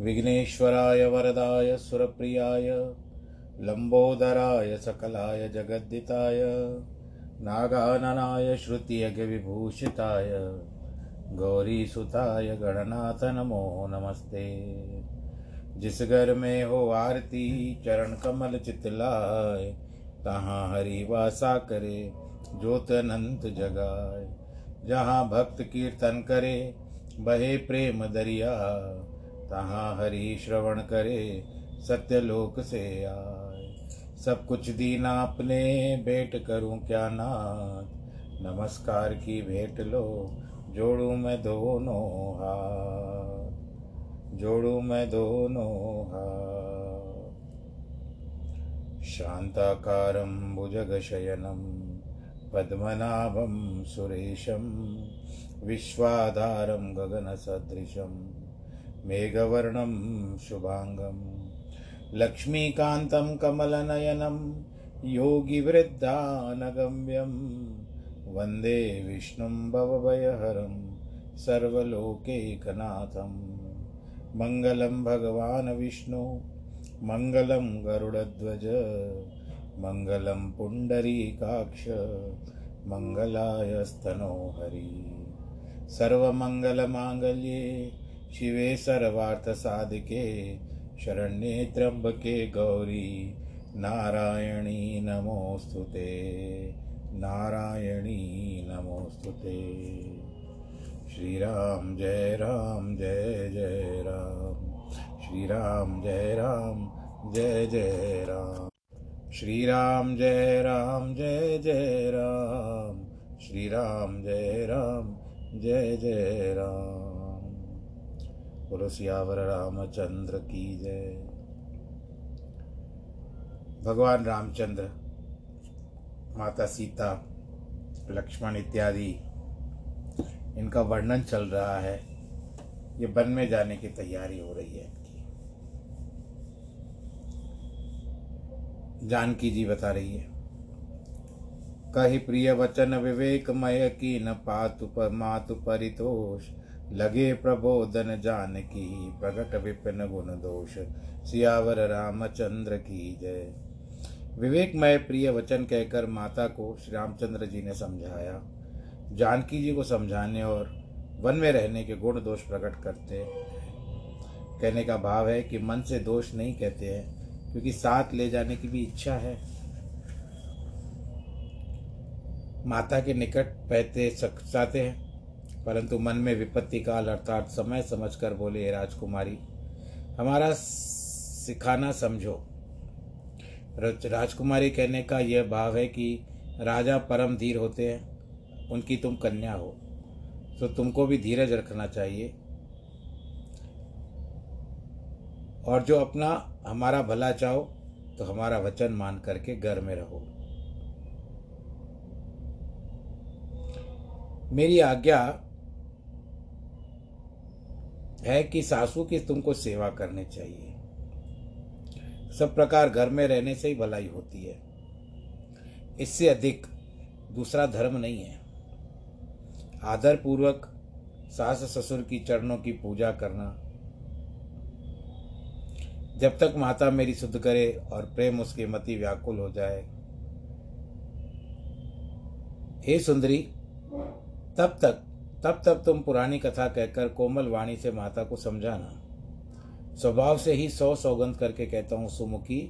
विघ्नेश्वराय वरदाय, सुरप्रियाय लम्बोदराय सकलाय, जगद्दिताय, नागाननाय श्रुतियज्ञविभूषिताय गौरीसुताय, गणनाथ नमो नमस्ते। जिस घर में हो आरती, चरण कमल चितलाय, तहाँ हरि वासा करे ज्योत अनंत जगाए जहाँ भक्त कीर्तन करे, बहे प्रेम दरिया तहाँ हरि श्रवण करे, सत्यलोक से आए। सब कुछ दीना अपने भेंट करूँ क्या नाथ? नमस्कार की भेंट लो, जोड़ू मैं दोनों हाथ। जोड़ू मैं दोनों हाथ। शान्ताकारं भुजगशयनं, पद्मनाभं सुरेशं, विश्वाधारं गगनसदृशं। मेघवर्णं शुभाङ्गं लक्ष्मीकान्तं कमलनयनं, योगिवृद्धानगम्यं। वंदे विष्णुं भवभयहरं सर्वलोकैकनाथं मङ्गलं भगवान् विष्णु, मङ्गलं गरुडध्वज। मङ्गलं पुण्डरीकाक्ष मङ्गलायस्तनो हरि सर्वमङ्गलमाङ्गल्ये शिवे सर्वार्थसाधिके, शरण्ये त्र्यम्बके गौरी। नारायणी नमोऽस्तु ते। नारायणी नमोऽस्तु ते। श्रीराम जय राम, जय जय राम। श्री राम जय राम, जय जय राम। श्री राम जय राम, जय जय राम। श्री राम जय राम, जय जय राम। बोलो सियावर रामचंद्र की जय। भगवान रामचंद्र, माता सीता, लक्ष्मण इत्यादि, इनका वर्णन चल रहा है। ये वन में जाने की तैयारी हो रही है इनकी। जानकी जी बता रही है, कही प्रिय वचन विवेक मय की न पातु पर मातु परितोष लगे प्रबोधन जान की प्रकट विपिन गुण दोष। सियावर रामचंद्र की जय। विवेकमय प्रिय वचन कहकर माता को श्री रामचंद्र जी ने समझाया। जानकी जी को समझाने और वन में रहने के गुण दोष प्रकट करते। कहने का भाव है कि मन से दोष नहीं कहते हैं, क्योंकि साथ ले जाने की भी इच्छा है। माता के निकट पहते चाहते हैं। परंतु मन में विपत्ति काल अर्थात समय समझकर बोले, हे राजकुमारी, हमारा सिखाना समझो। राजकुमारी कहने का यह भाव है कि राजा परम धीर होते हैं, उनकी तुम कन्या हो तो तुमको भी धीरज रखना चाहिए। और जो अपना, हमारा भला चाहो तो हमारा वचन मान करके घर में रहो। मेरी आज्ञा है कि सासू की तुमको सेवा करनी चाहिए। सब प्रकार घर में रहने से ही भलाई होती है। इससे अधिक दूसरा धर्म नहीं है। आदर पूर्वक सास ससुर की चरणों की पूजा करना। जब तक माता मेरी शुद्ध करे और प्रेम उसके मति व्याकुल हो जाए। हे सुंदरी, तब तक तब तब तुम पुरानी कथा कहकर कोमल वाणी से माता को समझाना। स्वभाव से ही सौ सौगंध करके कहता हूँ, सुमुखी,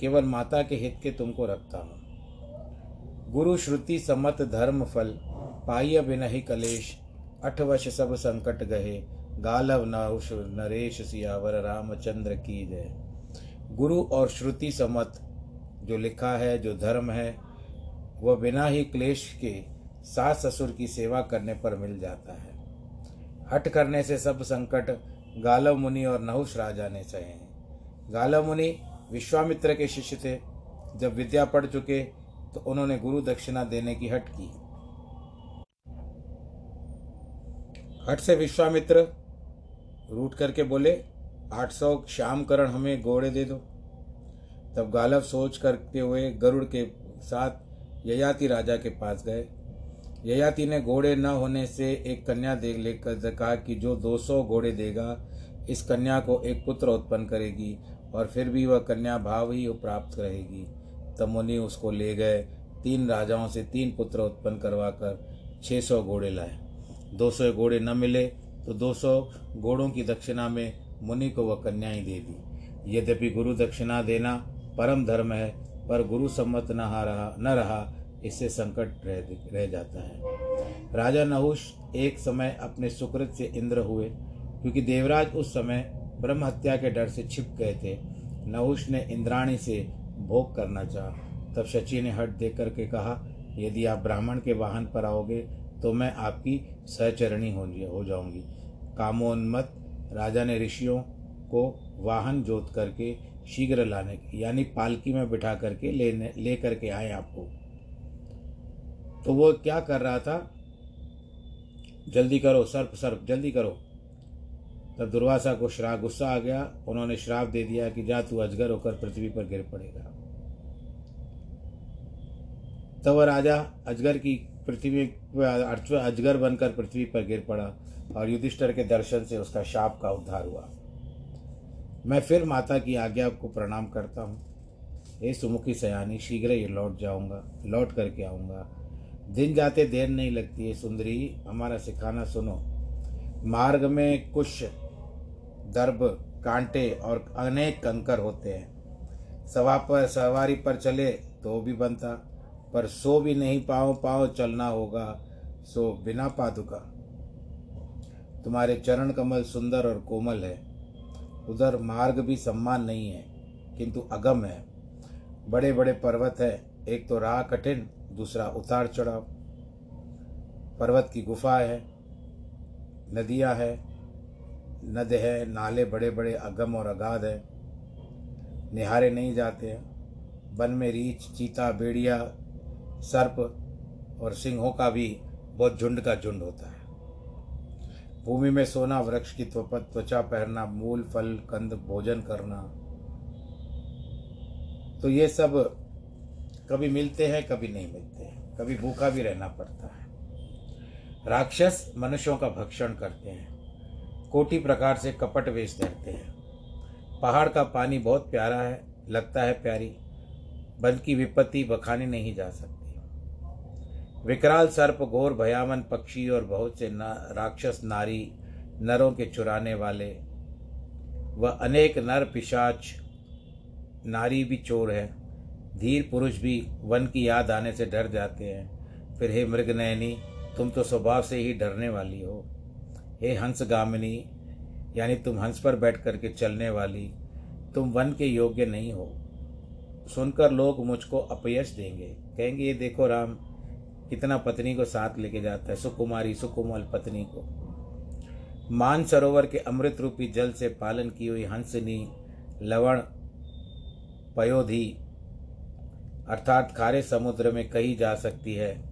केवल माता के हित के तुमको रखता हूँ। गुरु श्रुति सम्मत धर्म फल, पाइय बिन ही कलेश अठवश सब संकट गहे, गालव नौश नरेश सियावर, रामचंद्र की जय। गुरु और श्रुति सम्मत जो लिखा है, जो धर्म है, वह बिना ही क्लेश के सास ससुर की सेवा करने पर मिल जाता है। हट करने से सब संकट गालव मुनि और नहुष राजा ने सहे। हैं गालव मुनि विश्वामित्र के शिष्य थे। जब विद्या पढ़ चुके तो उन्होंने गुरु दक्षिणा देने की हट की। हट से विश्वामित्र रूट करके बोले, आठ सौ श्याम करण हमें घोड़े दे दो। तब गालव सोच करते हुए गरुड़ के साथ ययाति राजा के पास गए। ययाति ने घोड़े न होने से एक कन्या देख लेकर कहा कि जो 200 घोड़े देगा, इस कन्या को एक पुत्र उत्पन्न करेगी और फिर भी वह कन्या भाव ही प्राप्त रहेगी तब मुनि उसको ले गए। तीन राजाओं से तीन पुत्र उत्पन्न करवाकर छः सौ घोड़े लाए। दो सौ घोड़े न मिले तो दो सौ घोड़ों की दक्षिणा में मुनि को वह कन्या ही दे दी। यद्यपि गुरु दक्षिणा देना परम धर्म है, पर गुरु सम्मत न रहा न रहा इससे संकट रह रह जाता है। राजा नहुष एक समय अपने सुकृत से इंद्र हुए, क्योंकि देवराज उस समय ब्रह्म हत्या के डर से छिप गए थे। नहुष ने इंद्राणी से भोग करना चाहा। तब शची ने हट दे करके कहा, यदि आप ब्राह्मण के वाहन पर आओगे तो मैं आपकी सहचरणी हो जाऊँगी। कामोन्मत राजा ने ऋषियों को वाहन जोत करके शीघ्र लाने, यानी पालकी में बिठा करके लेने, ले करके आए आपको। तो वो क्या कर रहा था? जल्दी करो, सर्प सर्प, जल्दी करो। तब दुर्वासा को श्राप गुस्सा आ गया। उन्होंने श्राप दे दिया कि जा तू अजगर होकर पृथ्वी पर गिर पड़ेगा। तब वह राजा अजगर की पृथ्वी अजगर बनकर पृथ्वी पर गिर पड़ा और युधिष्ठर के दर्शन से उसका शाप का उद्धार हुआ। मैं फिर माता की आज्ञा को प्रणाम करता हूँ। हे सुमुखी सयानी, शीघ्र ही लौट जाऊँगा, लौट करके आऊँगा। दिन जाते देर नहीं लगती है, सुंदरी, हमारा सिखाना सुनो। मार्ग में कुछ दर्भ कांटे और अनेक कंकर होते हैं। सवा पर सवारी पर चले तो भी बनता, पर सो भी नहीं पाओ पाओ चलना होगा, सो बिना पादुका। तुम्हारे चरण कमल सुंदर और कोमल है। उधर मार्ग भी सम्मान नहीं है, किंतु अगम है। बड़े बड़े पर्वत है, एक तो राह कठिन दूसरा उतार चढ़ाव। पर्वत की गुफा है, नदियाँ है, नद है, नाले बड़े बड़े अगम और अगाध है। निहारे नहीं जाते हैं। वन में रीछ, चीता, बेड़िया, सर्प और सिंहों का भी बहुत झुंड का झुंड होता है। भूमि में सोना, वृक्ष की त्वचा पहनना, मूल, फल, कंद, भोजन करना। तो ये सब कभी मिलते हैं, कभी नहीं मिलते हैं। कभी भूखा भी रहना पड़ता है। राक्षस मनुष्यों का भक्षण करते हैं। कोटि प्रकार से कपट वेश धरते हैं। पहाड़ का पानी बहुत प्यारा है, लगता है प्यारी बल की विपत्ति बखानी नहीं जा सकती। विकराल सर्प, घोर भयावन पक्षी और बहुत से न, राक्षस नारी नरों के चुराने वाले व वा अनेक नर, पिशाच नारी भी चोर है। धीर पुरुष भी वन की याद आने से डर जाते हैं। फिर हे मृग नयनी तुम तो स्वभाव से ही डरने वाली हो। हे हंस गामिनी यानी तुम हंस पर बैठ करके चलने वाली, तुम वन के योग्य नहीं हो। सुनकर लोग मुझको अपयश देंगे। कहेंगे, ये देखो राम, कितना पत्नी को साथ लेके जाता है, सुकुमारी, सुकुमल पत्नी को। मान सरोवर के अमृत रूपी जल से पालन की हुई हंसनी, लवण, पयोधी अर्थात खारे समुद्र में कही जा सकती है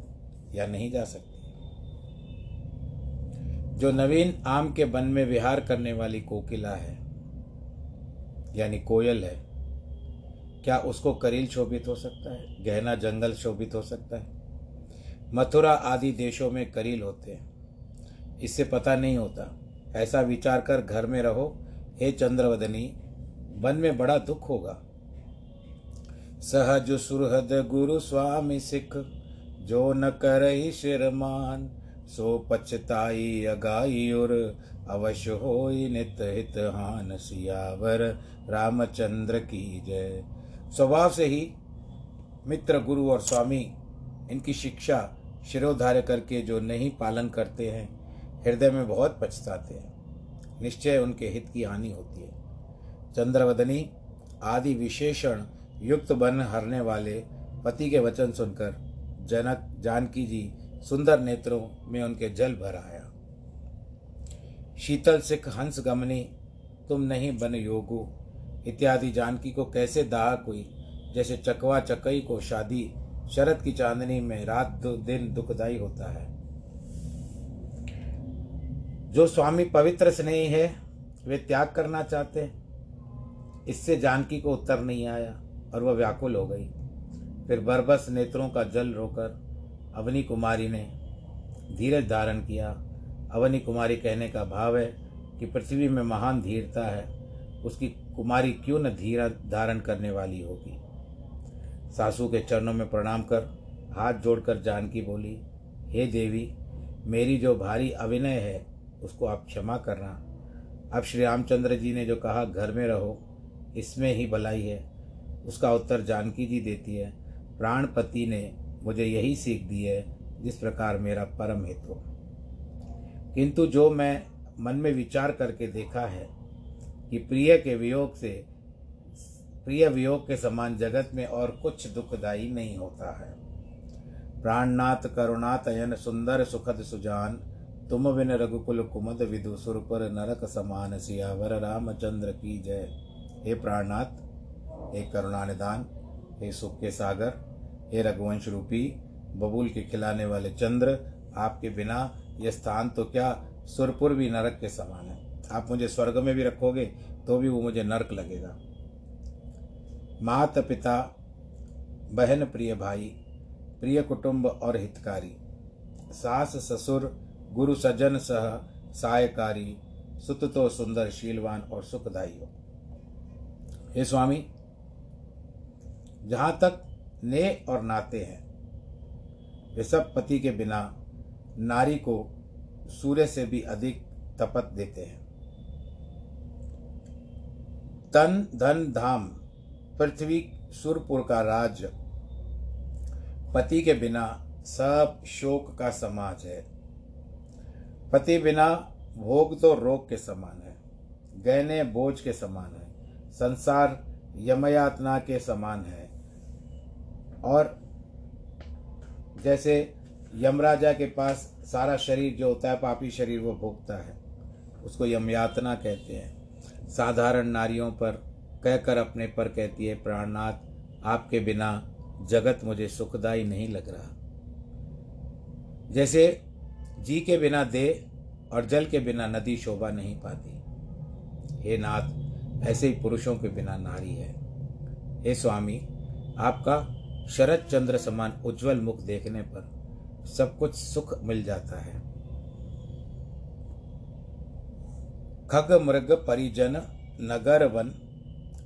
या नहीं जा सकती। जो नवीन आम के वन में विहार करने वाली कोकिला है, यानी कोयल है, क्या उसको करील शोभित हो सकता है, गहना जंगल शोभित हो सकता है? मथुरा आदि देशों में करील होते हैं। इससे पता नहीं होता। ऐसा विचार कर घर में रहो, हे चंद्रवदनी, वन में बड़ा दुख होगा। सहज सुरहद गुरु स्वामी सिख, जो न कर शिरमान सो पछताई अगाई और अवश्य हो नित हित हान सियावर। रामचंद्र की जय। स्वभाव से ही मित्र गुरु और स्वामी, इनकी शिक्षा शिरोधार्य करके जो नहीं पालन करते हैं, हृदय में बहुत पछताते हैं। निश्चय उनके हित की हानि होती है। चंद्रवदनी आदि विशेषण युक्त बन हरने वाले पति के वचन सुनकर जनक जानकी जी सुंदर नेत्रों में उनके जल भर आया। शीतल सिख हंस गमनी, तुम नहीं बन योगु। इत्यादि जानकी को कैसे दाहक हुई जैसे चकवा चकई को शादी, शरद की चांदनी में रात दिन दुखदाई होता है। जो स्वामी पवित्र स्नेही है, वे त्याग करना चाहते इससे जानकी को उत्तर नहीं आया। और वह व्याकुल हो गई। फिर बरबस नेत्रों का जल रोकर अवनी कुमारी ने धीरज धारण किया। अवनी कुमारी कहने का भाव है कि पृथ्वी में महान धीरता है। उसकी कुमारी क्यों न धीरा धारण करने वाली होगी? सासू के चरणों में प्रणाम कर, हाथ जोड़कर जानकी बोली, हे देवी, मेरी जो भारी अभिनय है, उसको आप क्षमा करना। अब श्री रामचंद्र जी ने जो कहा, घर में रहो, इसमें ही भलाई है। उसका उत्तर जानकी जी देती है। प्राणपति ने मुझे यही सीख दी है, जिस प्रकार मेरा परम हेतु। किंतु जो मैं मन में विचार करके देखा है कि प्रिय के वियोग से, प्रिय वियोग के समान जगत में और कुछ दुखदायी नहीं होता है। प्राणनाथ करुणात अयन सुंदर सुखद सुजान, तुम बिन रघुकुल कुमद विदु सुरपुर नरक समान सियावर रामचंद्र की जय। हे प्राणनाथ हे करुणा निदान हे सुख के सागर, हे रघुवंश रूपी, बबूल के खिलाने वाले चंद्र, आपके बिना यह स्थान तो क्या सुरपुर भी नरक के समान है। आप मुझे स्वर्ग में भी रखोगे तो भी वो मुझे नरक लगेगा। मात पिता बहन प्रिय भाई, प्रिय कुटुंब और हितकारी, सास ससुर, गुरु सज्जन सह सहायकारी सुत तो सुंदर, शीलवान और सुखदायी हो। हे स्वामी जहाँ तक ने और नाते हैं। वे सब पति के बिना नारी को सूर्य से भी अधिक तपत देते हैं। तन, धन, धाम, पृथ्वी, सुरपुर का राज्य पति के बिना सब शोक का समाज है। पति बिना भोग तो रोग के समान है, गहने बोझ के समान है, संसार यमयातना के समान है। और जैसे यमराजा के पास सारा शरीर जो होता है, पापी शरीर वो भोगता है। उसको यमयातना कहते हैं। साधारण नारियों पर कहकर अपने पर कहती है, प्राणनाथ, आपके बिना जगत मुझे सुखदाई नहीं लग रहा। जैसे जी के बिना दे और जल के बिना नदी शोभा नहीं पाती। हे नाथ, ऐसे ही पुरुषों के बिना नारी है। हे स्वामी, आपका शरद चंद्र समान उज्जवल मुख देखने पर सब कुछ सुख मिल जाता है। खग मृग परिजन नगर वन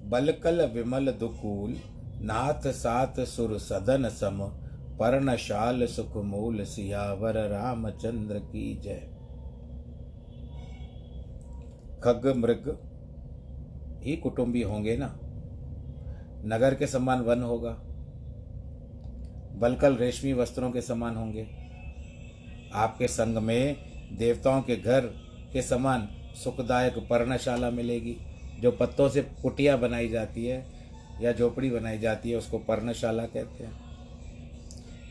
बलकल विमल दुकूल, नाथ सात सुर सदन सम, पर्णशाल सुख मूल सियावर रामचंद्र की जय। खग मृग ही कुटुंबी होंगे ना? नगर के समान वन होगा। बलकल रेशमी वस्त्रों के समान होंगे। आपके संग में देवताओं के घर के समान सुखदायक पर्णशाला मिलेगी, जो पत्तों से कुटिया बनाई जाती है, या झोपड़ी बनाई जाती है, उसको पर्णशाला कहते हैं।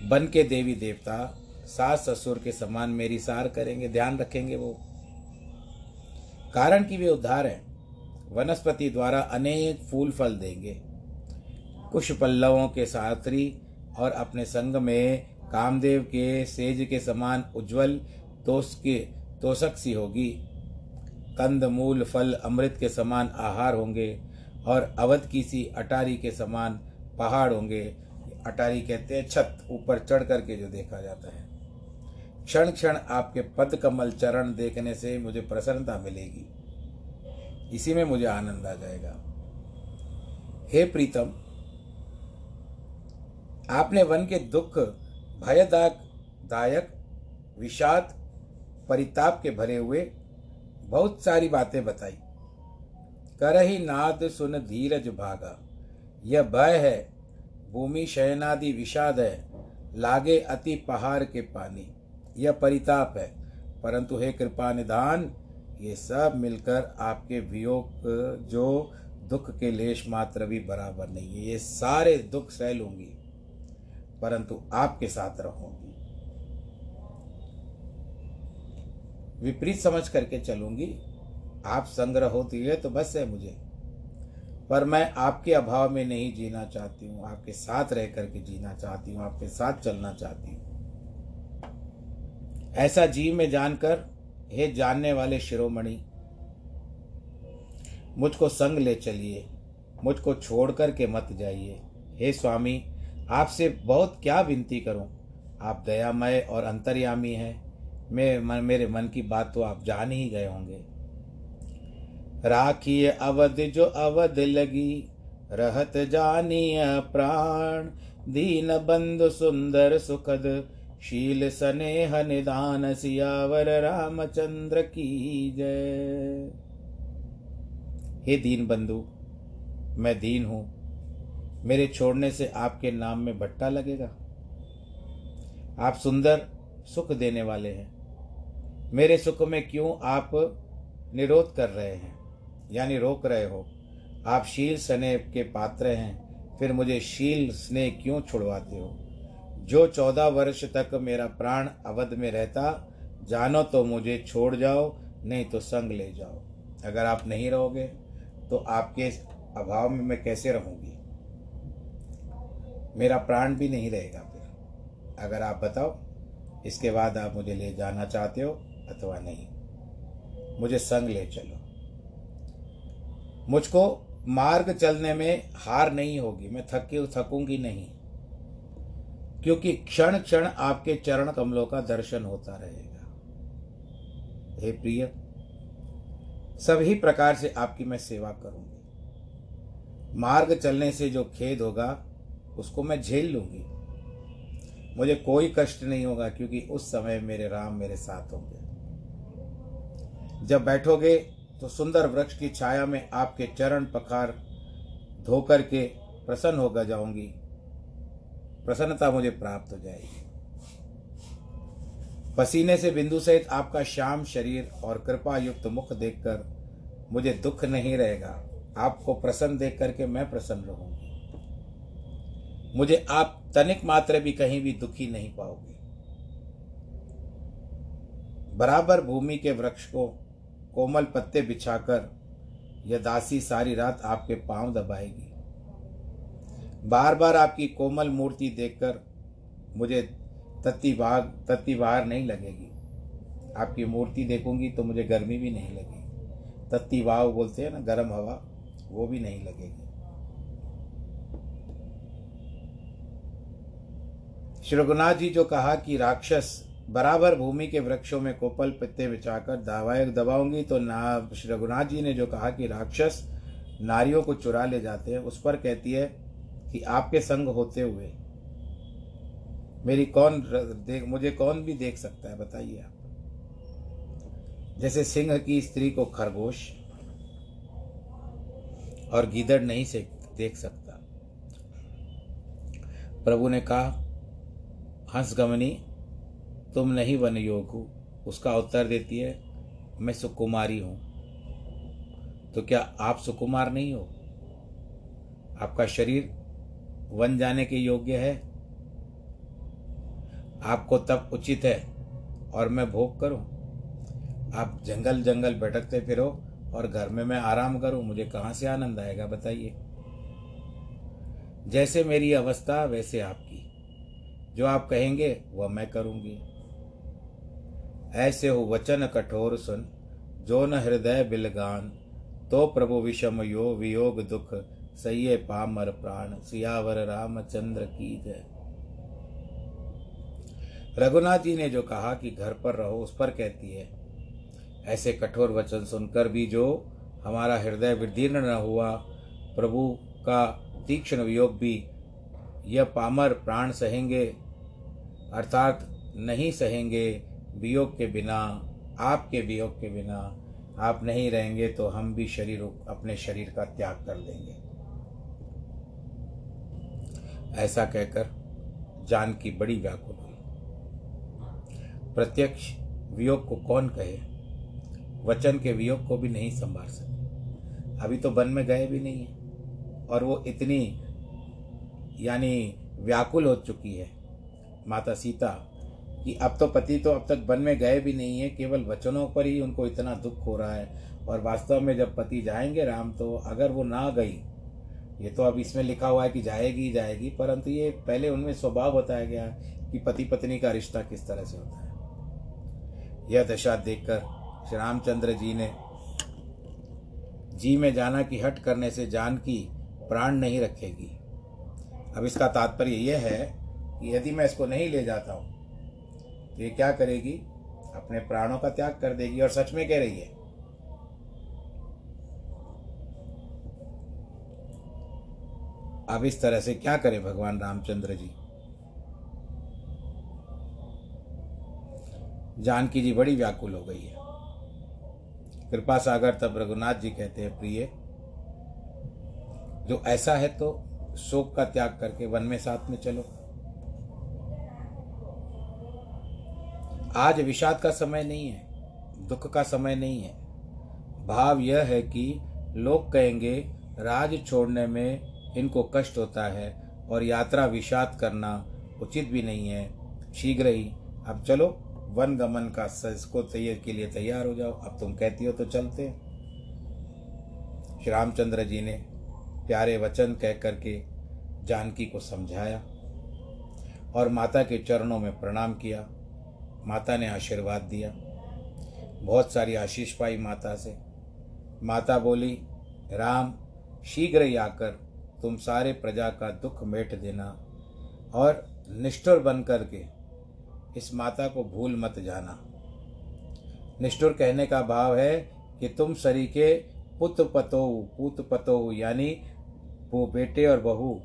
बन के देवी देवता, सास ससुर के समान मेरी सार करेंगे, ध्यान रखेंगे वो। कारण कि वे उद्धार हैं, वनस्पति द्वारा अनेक फूल फल देंगे। कुश पल्लवों के सात्री और अपने संग में कामदेव के सेज के समान उज्जवल के तोषक सी होगी। कंद, मूल, फल, अमृत के समान आहार होंगे और अवध की सी अटारी के समान पहाड़ होंगे। अटारी कहते हैं छत ऊपर चढ़ करके जो देखा जाता है। क्षण क्षण आपके पद कमल चरण देखने से मुझे प्रसन्नता मिलेगी। इसी में मुझे आनंद आ जाएगा। हे प्रीतम आपने वन के दुख, भयदायक दायक विषाद, परिताप के भरे हुए बहुत सारी बातें बताई। कर ही नाद सुन धीरज भागा। यह भय है, भूमि शयनादि विषाद है, लागे अति पहाड़ के पानी। यह परिताप है, परंतु हे कृपा निधान, ये सब मिलकर आपके वियोग जो दुख के लेश मात्र भी बराबर नहीं है। ये सारे दुख सह लूँगी। परंतु आपके साथ रहूँगी। विपरीत समझ करके चलूँगी। आप संग्रह होती है तो बस है मुझे। पर मैं आपके अभाव में नहीं जीना चाहती हूँ। आपके साथ रह करके जीना चाहती हूँ। आपके साथ चलना चाहती हूँ। ऐसा जीव में जानकर, हे जानने वाले शिरोमणि, मुझको संग ले चलिए। मुझको छोड़ कर के मत जाइए। हे स्वामी आपसे बहुत क्या विनती करूँ? आप दयामय और अंतर्यामी हैं। मैं मन, मेरे मन की बात तो आप जान ही गए होंगे। राखिए अवध जो अवध लगी रहत जानिय प्राण। दीन बंधु सुंदर सुखद शील स्नेह निदान सियावर रामचंद्र की जय। हे दीन बंधु मैं दीन हूँ। मेरे छोड़ने से आपके नाम में भट्टा लगेगा। आप सुंदर सुख देने वाले हैं। मेरे सुख में क्यों आप निरोध कर रहे हैं? यानी रोक रहे हो। आप शील स्नेह के पात्र हैं। फिर मुझे शील स्नेह क्यों छुड़वाते हो? जो चौदह वर्ष तक मेरा प्राण अवध में रहता, जानो तो मुझे छोड़ जाओ, नहीं तो संग ले जाओ। अगर आप नहीं रहोगे तो आपके अभाव में मैं कैसे रहूँगी? मेरा प्राण भी नहीं रहेगा फिर। अगर आप बताओ, इसके बाद आप मुझे ले जाना चाहते हो अथवा नहीं। मुझे संग ले चलो। मुझको मार्ग चलने में हार नहीं होगी, मैं थकी, थकूँगी नहीं। क्योंकि क्षण क्षण आपके चरण कमलों का दर्शन होता रहेगा। हे प्रिय, सभी प्रकार से आपकी मैं सेवा करूँगी। मार्ग चलने से जो खेद होगा उसको मैं झेल लूँगी। मुझे कोई कष्ट नहीं होगा क्योंकि उस समय मेरे राम मेरे साथ होंगे। जब बैठोगे तो सुंदर वृक्ष की छाया में आपके चरण पखार धोकर के प्रसन्न होकर जाऊँगी। प्रसन्नता मुझे प्राप्त हो जाएगी। पसीने से बिंदु सहित आपका श्याम शरीर और कृपा युक्त मुख देखकर मुझे दुख नहीं रहेगा। आपको प्रसन्न देख करके मैं प्रसन्न रहूँगी। मुझे आप तनिक मात्र भी कहीं भी दुखी नहीं पाओगे। बराबर भूमि के वृक्ष को कोमल पत्ते बिछाकर यह दासी सारी रात आपके पाँव दबाएगी। बार बार आपकी कोमल मूर्ति देखकर मुझे तत्ती भाग तत्ती नहीं लगेगी। आपकी मूर्ति देखूँगी तो मुझे गर्मी भी नहीं लगेगी। तत्ती वाव बोलते हैं ना, गर्म हवा, वो भी नहीं लगेगी। श्री रघुनाथ जी जो कहा कि राक्षस बराबर भूमि के वृक्षों में कोपल पत्ते बिछाकर दवाए दबाऊँगी तो ना, श्री रघुनाथ जी ने जो कहा कि राक्षस नारियों को चुरा ले जाते हैं, उस पर कहती है कि आपके संग होते हुए, मेरी कौन देख, मुझे कौन भी देख सकता है, बताइए आप। जैसे सिंह की स्त्री को खरगोश और गीदड़ नहीं से देख सकता। प्रभु ने कहा हंस गमनी तुम नहीं वन योगु, उसका उत्तर देती है, मैं सुकुमारी हूँ। तो क्या आप सुकुमार नहीं हो? आपका शरीर वन जाने के योग्य है? आपको तब उचित है, और मैं भोग करूँ? आप जंगल जंगल भटकते फिरो, और घर में मैं आराम करूँ, मुझे कहाँ से आनंद आएगा, बताइए। जैसे मेरी अवस्था, वैसे आपकी। जो आप कहेंगे, वह मैं करूँगी। ऐसे हो वचन कठोर सुन, जो न हृदय बिलगान तो प्रभु विषम यो वियोग दुख सही पामर प्राण, सियावर रामचंद्र की जय। रघुनाथ जी ने जो कहा कि घर पर रहो, उस पर कहती है, ऐसे कठोर वचन सुनकर भी जो हमारा हृदय विदीर्ण न हुआ, प्रभु का तीक्ष्ण वियोग भी, यह पामर प्राण सहेंगे अर्थात नहीं सहेंगे वियोग के बिना, आपके वियोग के बिना आप नहीं रहेंगे तो हम भी शरीर, अपने शरीर का त्याग कर देंगे ऐसा कहकर जान की बड़ी व्याकुल हुई। प्रत्यक्ष वियोग को कौन कहे? वचन के वियोग को भी नहीं संभाल सके। अभी तो वन में गए भी नहीं है और वो इतनी, यानी व्याकुल हो चुकी है। माता सीता कि अब तो पति तो अब तक वन में गए भी नहीं है, केवल वचनों पर ही उनको इतना दुख हो रहा है। और वास्तव में जब पति जाएँगे राम तो अगर वो ना गई, ये तो अब इसमें लिखा हुआ है कि जाएगी जाएगी, परंतु ये पहले उनमें स्वभाव बताया गया कि पति पत्नी का रिश्ता किस तरह से होता है। यह दशा देखकर श्री रामचंद्र जी ने जी में जाना कि हट करने से जान की प्राण नहीं रखेगी। अब इसका तात्पर्य यह है कि यदि मैं इसको नहीं ले जाता हूँ तो ये क्या करेगी? अपने प्राणों का त्याग कर देगी और सच में कह रही है। अब इस तरह से क्या करें भगवान रामचंद्र जी? जानकी जी बड़ी व्याकुल हो गई है। कृपा सागर तब रघुनाथ जी कहते हैं, प्रिय, जो ऐसा है तो शोक का त्याग करके वन में साथ में चलो। आज विषाद का समय नहीं है, दुख का समय नहीं है। भाव यह है कि लोग कहेंगे, राज छोड़ने में इनको कष्ट होता है और यात्रा विषाद करना उचित भी नहीं है। शीघ्र ही। अब चलो, वन गमन का इसको तैयार के लिए तैयार हो जाओ। अब तुम कहती हो तो चलते। श्री रामचंद्र जी ने प्यारे वचन कह करके जानकी को समझाया और माता के चरणों में प्रणाम किया। माता ने आशीर्वाद दिया। बहुत सारी आशीष पाई माता से। माता बोली, राम, शीघ्र ही आकर तुम सारे प्रजा का दुख मेट देना और निष्ठुर बन करके इस माता को भूल मत जाना। निष्ठुर कहने का भाव है कि तुम सरी के पुत पतो पुत पतो यानी वो बेटे और बहू,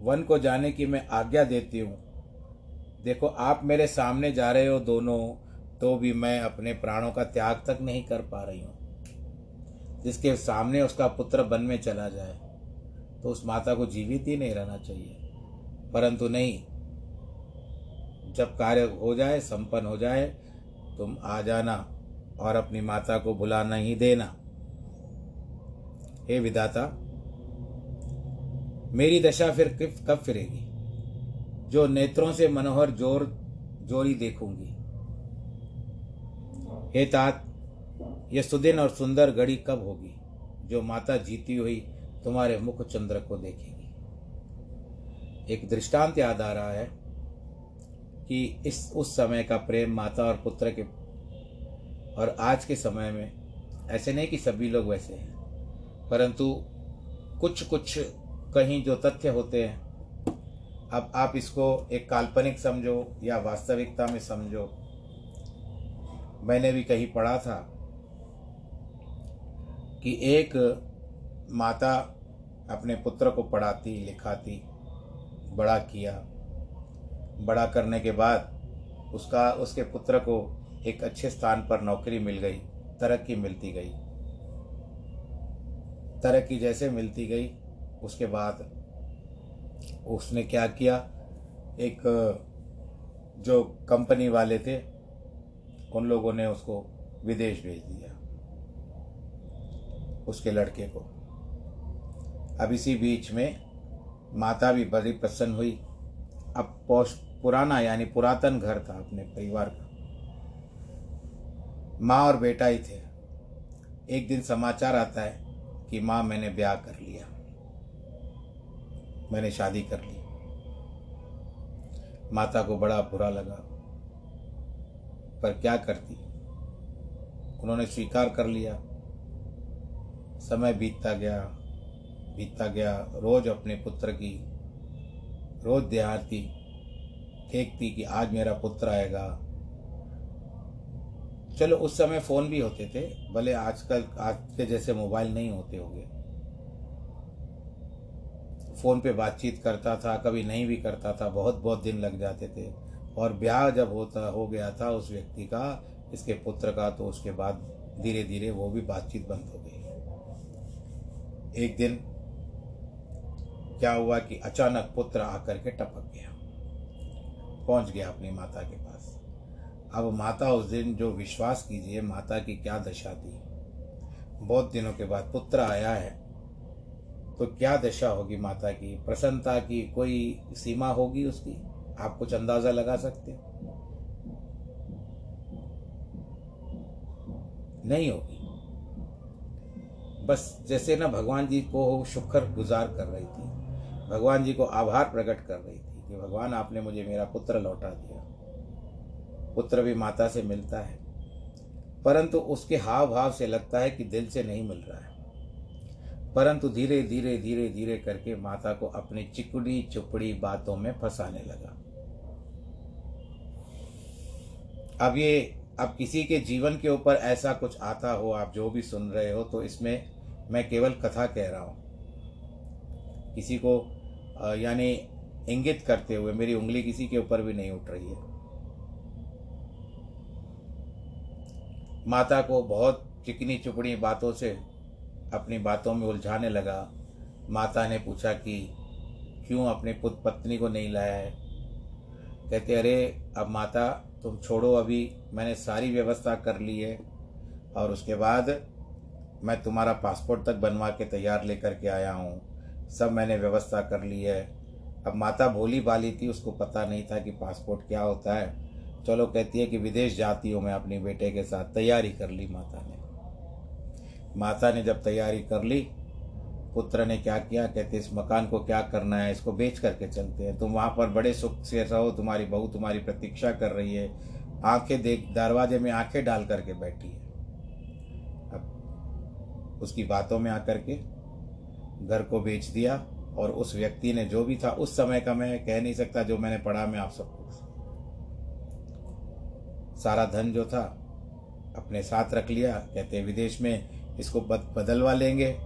वन को जाने की मैं आज्ञा देती हूँ। देखो, आप मेरे सामने जा रहे हो दोनों तो भी मैं अपने प्राणों का त्याग तक नहीं कर पा रही हूँ। जिसके सामने उसका पुत्र बन में चला जाए तो उस माता को जीवित ही नहीं रहना चाहिए। परंतु नहीं, जब कार्य हो जाए, संपन्न हो जाए, तुम आ जाना और अपनी माता को भुला नहीं देना। हे विदाता मेरी दशा फिर कब फिरेगी? जो नेत्रों से मनोहर ज़ोर, जोरी देखूँगी। हे तात यह सुदिन और सुंदर घड़ी कब होगी, जो माता जीती हुई तुम्हारे मुख चंद्र को देखेगी? एक दृष्टांत याद आ रहा है कि इस, उस समय का प्रेम माता और पुत्र के, और आज के समय में ऐसे नहीं कि सभी लोग वैसे हैं, परंतु कुछ कुछ कहीं जो तथ्य होते हैं अब आप इसको एक काल्पनिक समझो या वास्तविकता में समझो। मैंने भी कहीं पढ़ा था कि एक माता अपने पुत्र को पढ़ाती, लिखाती, बड़ा किया। बड़ा करने के बाद उसका, उसके पुत्र को एक अच्छे स्थान पर नौकरी मिल गई, तरक्की मिलती गई। तरक्की जैसे मिलती गई, उसके बाद उसने क्या किया? एक, जो कंपनी वाले थे, उन लोगों ने उसको विदेश भेज दिया, उसके लड़के को। अब इसी बीच में माता भी बड़ी प्रसन्न हुई। अब पोस्ट, पुराना यानी पुरातन घर था अपने परिवार का। माँ और बेटा ही थे। एक दिन समाचार आता है कि माँ मैंने ब्याह कर लिया। मैंने शादी कर ली। माता को बड़ा बुरा लगा। पर क्या करती? उन्होंने स्वीकार कर लिया। समय बीतता गया बीतता गया। रोज अपने पुत्र की, रोज देहाती देखती कि आज मेरा पुत्र आएगा। चलो, उस समय फ़ोन भी होते थे। भले आजकल, आज के जैसे मोबाइल नहीं होते होंगे। फ़ोन पे बातचीत करता था, कभी नहीं भी करता था, बहुत बहुत दिन लग जाते थे। और ब्याह जब होता, हो गया था उस व्यक्ति का, इसके पुत्र का तो उसके बाद धीरे धीरे वो भी बातचीत बंद हो गई। एक दिन क्या हुआ कि अचानक पुत्र आकर के टपक गया। पहुँच गया अपनी माता के पास। अब माता उस दिन जो विश्वास कीजिए, माता की क्या दशा थी। बहुत दिनों के बाद पुत्र आया है। तो क्या दशा होगी माता की? प्रसन्नता की कोई सीमा होगी उसकी? आप कुछ अंदाज़ा लगा सकते नहीं होगी। बस जैसे ना भगवान जी को शुक्र गुजार कर रही थी। भगवान जी को आभार प्रकट कर रही थी कि भगवान आपने मुझे मेरा पुत्र लौटा दिया। पुत्र भी माता से मिलता है। परंतु उसके हाव भाव से लगता है कि दिल से नहीं मिल रहा है। परंतु धीरे धीरे धीरे धीरे करके माता को अपनी चिकड़ी चुपड़ी बातों में फंसाने लगा। अब ये, अब किसी के जीवन के ऊपर ऐसा कुछ आता हो, आप जो भी सुन रहे हो तो इसमें मैं केवल कथा कह रहा हूँ। किसी को यानी इंगित करते हुए, मेरी उंगली किसी के ऊपर भी नहीं उठ रही है। माता को बहुत चिकनी, चुपड़ी बातों से अपनी बातों में उलझाने लगा। माता ने पूछा कि, क्यों अपने पुत्र पत्नी को नहीं लाया है? कहते, अरे, अब माता, तुम छोड़ो अभी। मैंने सारी व्यवस्था कर ली है। और उसके बाद मैं तुम्हारा पासपोर्ट तक बनवा के तैयार लेकर के आया हूँ। सब मैंने व्यवस्था कर ली है। अब माता भोली भाली थी, उसको पता नहीं था कि पासपोर्ट क्या होता है। चलो कहती है कि विदेश जाती हूँ मैं अपने बेटे के साथ। तैयारी कर ली माता ने। माता ने जब तैयारी कर ली, पुत्र ने क्या किया, कहते, इस मकान को क्या करना है? इसको बेच करके चलते हैं। तुम वहाँ पर बड़े सुख से रहो, तुम्हारी बहू तुम्हारी प्रतीक्षा कर रही है। आँखें देख, दरवाजे में आँखें डाल करके बैठी है। अब उसकी बातों में आकर के घर को बेच दिया और उस व्यक्ति ने जो भी था, उस समय का मैं कह नहीं सकता जो मैंने पढ़ा, मैं आप सबको सारा धन जो था, अपने साथ रख लिया। कहते, विदेश में इसको बदलवा लेंगे।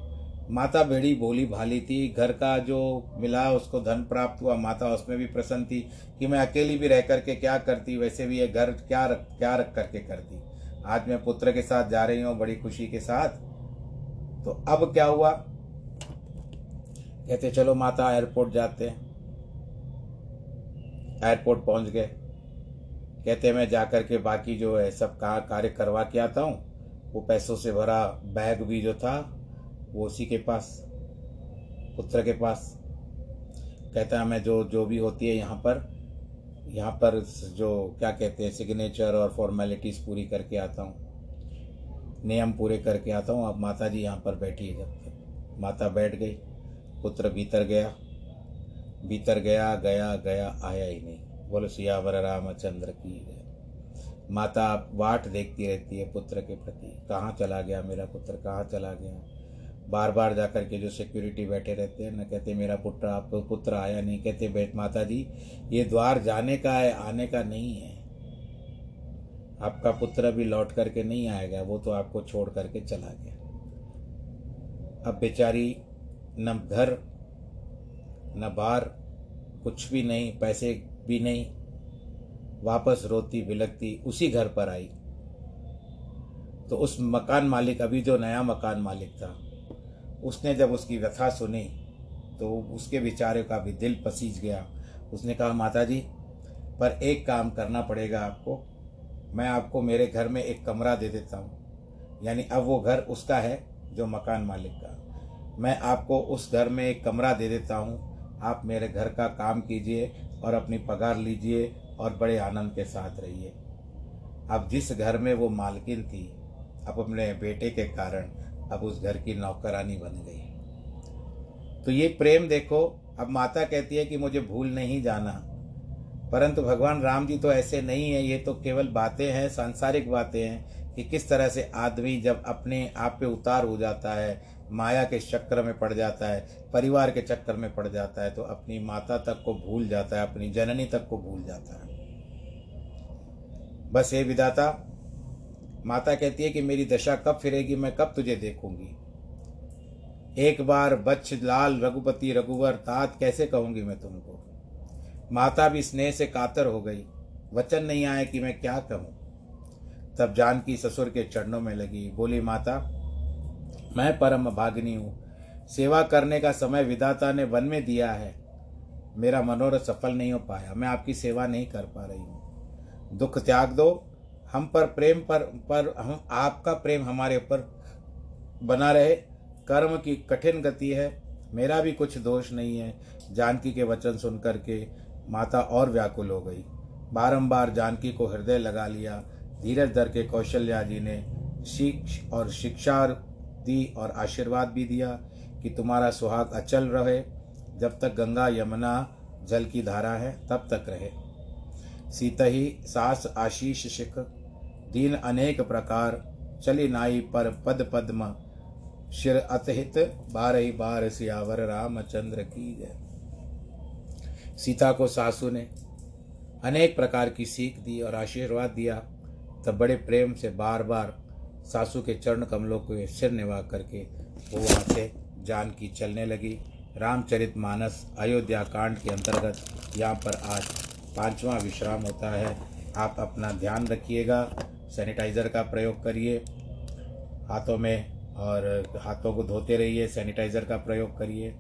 माता बेड़ी भोली भाली थी, घर का जो मिला उसको धन प्राप्त हुआ। माता उसमें भी प्रसन्न थी कि मैं अकेली भी रह करके क्या करती, वैसे भी ये घर क्या रख क्या रख करके करती। आज मैं पुत्र के साथ जा रही हूँ, बड़ी खुशी के साथ। तो अब क्या हुआ? कहते, चलो माता एयरपोर्ट जाते हैं। एयरपोर्ट पहुँच गए। कहते, मैं जाकर के बाकी जो है सब कार्य करवा के आता हूँ? वो पैसों से भरा बैग भी जो था, वो उसी के पास, पुत्र के पास। कहता है, मैं जो जो भी होती है यहाँ पर यहाँ पर जो, क्या कहते हैं सिग्नेचर और फॉर्मेलिटीज़ पूरी करके आता हूँ। नियम पूरे करके आता हूँ। अब माता जी यहाँ पर बैठी है जब तक। माता बैठ गई, पुत्र भीतर गया। भीतर गया गया गया, आया ही नहीं। बोलो, सियावर रामचंद्र की गया माता वाट देखती रहती है पुत्र के प्रति। कहाँ चला गया मेरा पुत्र? कहाँ चला गया? बार बार जा कर के जो सिक्योरिटी बैठे रहते हैं, न कहते मेरा पुत्र, आप पुत्र आया नहीं, कहते बेट माता जी ये द्वार जाने का है, आने का नहीं है। आपका पुत्र भी लौट करके नहीं आएगा, वो तो आपको छोड़ करके चला गया। अब बेचारी, न घर, न बार, कुछ भी नहीं, पैसे भी नहीं वापस रोती बिलकती उसी घर पर आई। तो उस मकान मालिक अभी जो नया मकान मालिक था, उसने जब उसकी व्यथा सुनी तो उसके बेचारे का भी दिल पसीज गया। उसने कहा माता जी पर एक काम करना पड़ेगा आपको। मैं आपको मेरे घर में एक कमरा दे देता हूँ। यानी अब वो घर उसका है, जो मकान मालिक का। मैं आपको उस घर में एक कमरा दे देता हूँ। आप मेरे घर का काम कीजिए और अपनी पगार लीजिए और बड़े आनंद के साथ रहिए। अब जिस घर में वो मालकिन थी, अब अपने बेटे के कारण अब उस घर की नौकरानी बन गई। तो ये प्रेम देखो, अब माता कहती है कि मुझे भूल नहीं जाना। परंतु भगवान राम जी तो ऐसे नहीं है, ये तो केवल बातें हैं, सांसारिक बातें हैं कि किस तरह से आदमी जब अपने आप पे उतार हो जाता है माया के चक्कर में पड़ जाता है, परिवार के चक्कर में पड़ जाता है तो अपनी माता तक को भूल जाता है, अपनी जननी तक को भूल जाता है। बस ये विदाता माता कहती है कि मेरी दशा कब फिरेगी, मैं कब तुझे देखूँगी। एक बार बच्च लाल, रघुपति रघुवर, तात कैसे कहूँगी मैं तुमको? माता भी स्नेह से कातर हो गई, वचन नहीं आया कि मैं क्या कहूँ। तब जानकी ससुर के चरणों में लगी, बोली, माता मैं परम भागनी हूँ। सेवा करने का समय विधाता ने वन में दिया है। मेरा मनोरथ सफल नहीं हो पाया। मैं आपकी सेवा नहीं कर पा रही हूँ। दुख त्याग दो। हम पर प्रेम पर पर हम, आपका प्रेम हमारे ऊपर बना रहे। कर्म की कठिन गति है। मेरा भी कुछ दोष नहीं है। जानकी के वचन सुन करके माता और व्याकुल हो गई। बारंबार जानकी को हृदय लगा लिया। धीरज धर के कौशल्या जी ने शिक्ष और शिक्षा दी और आशीर्वाद भी दिया कि तुम्हारा सुहाग अचल रहे। जब तक गंगा यमुना जल की धारा है, तब तक रहे। सीत ही सास आशीष शिख, दीन अनेक प्रकार, चली नाई पर पद पद्म। शिर अतहित बार ही बार सियावर रामचंद्र की जय। सीता को सासू ने अनेक प्रकार की सीख दी और आशीर्वाद दिया। तब बड़े प्रेम से बार बार सासू के चरण कमलों को सिर निभा करके वो वहाँ से जान की चलने लगी। रामचरित मानस अयोध्या कांड के अंतर्गत यहाँ पर आज पांचवा विश्राम होता है। आप अपना ध्यान रखिएगा, सैनिटाइज़र का प्रयोग करिए, हाथों में और हाथों को धोते रहिए, सैनिटाइज़र का प्रयोग करिए।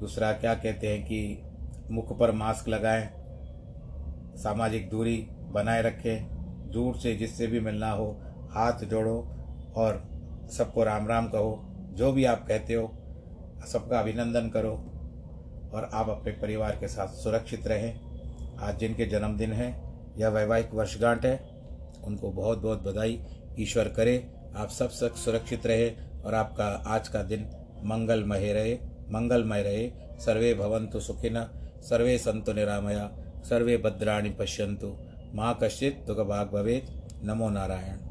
दूसरा, क्या कहते हैं कि मुख पर मास्क लगाएँ, सामाजिक दूरी बनाए रखें, दूर से जिससे भी मिलना हो, हाथ जोड़ो और सबको राम राम कहो। जो भी आप कहते हो, सबका अभिनंदन करो और आप अपने परिवार के साथ सुरक्षित रहें। आज जिनके जन्मदिन है या वैवाहिक वर्षगांठ है, उनको बहुत बहुत बधाई। ईश्वर करे, आप सब सब सुरक्षित रहे और आपका आज का दिन मंगलमय रहे मंगलमय रहे। सर्वे भवंतु सुखिन, सर्वे संतु निरामया, सर्वे भद्राणी पश्यंतु माँ कश्चित दुख भाग भवेत्। नमो नारायण।